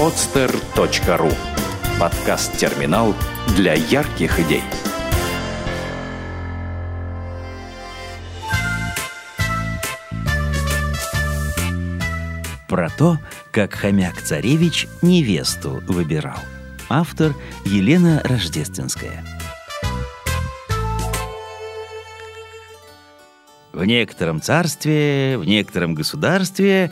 podster.ru Подкаст-терминал для ярких идей. Про то, как хомяк-царевич невесту выбирал. Автор Елена Рождественская. В некотором царстве, в некотором государстве,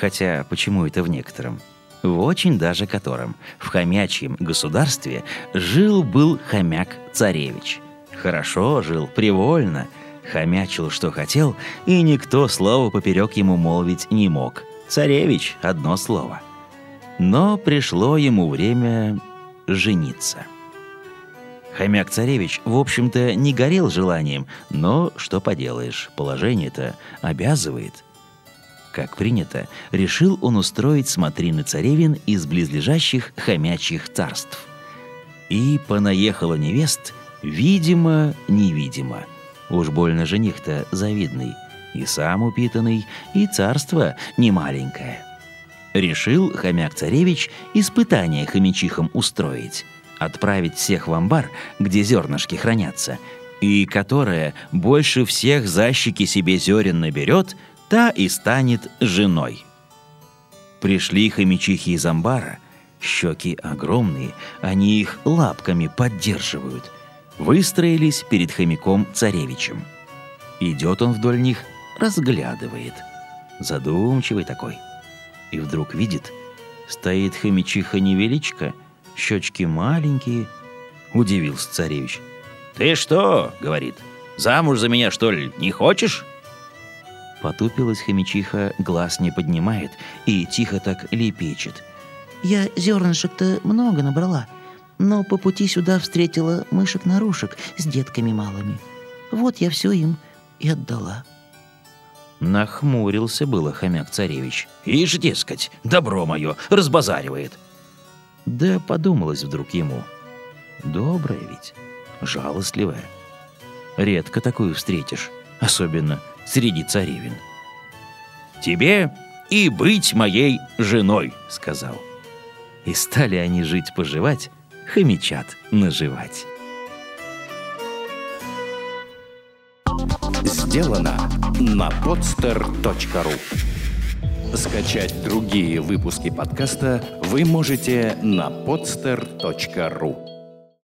хотя почему это в некотором? В очень даже котором, в хомячьем государстве, жил-был хомяк-царевич. Хорошо жил, привольно, хомячил, что хотел, и никто слова поперек ему молвить не мог – Царевич – одно слово. Но пришло ему время жениться. Хомяк-царевич, в общем-то, не горел желанием, но что поделаешь, положение-то обязывает. Как принято, решил он устроить смотрины царевин из близлежащих хомячьих царств. И понаехала невест, видимо-невидимо. Уж больно жених-то завидный – и сам упитанный, и царство немаленькое. Решил хомяк-царевич испытание хомячихам устроить, отправить всех в амбар, где зернышки хранятся, и которая больше всех защики себе зерен наберет, та и станет женой. Пришли хомячихи из амбара, щеки огромные, они их лапками поддерживают. Выстроились перед хомяком-царевичем. Идет он вдоль них – разглядывает. Задумчивый такой. И вдруг видит, стоит хомячиха-невеличка, щечки маленькие. Удивился царевич. «Ты что?» — говорит. «Замуж за меня, что ли, не хочешь?» Потупилась хомячиха, глаз не поднимает и тихо так лепечет. «Я зернышек-то много набрала, но по пути сюда встретила мышек-нарушек с детками малыми. Вот я все им и отдала». Нахмурился было хомяк-царевич. «Ишь, дескать, добро мое, разбазаривает!» Да подумалось вдруг ему. Добрая ведь, жалостливая. Редко такую встретишь, особенно среди царевин. «Тебе и быть моей женой», — сказал. И стали они жить-поживать, хомячат наживать. Сделано на podster.ru Скачать другие выпуски подкаста вы можете на podster.ru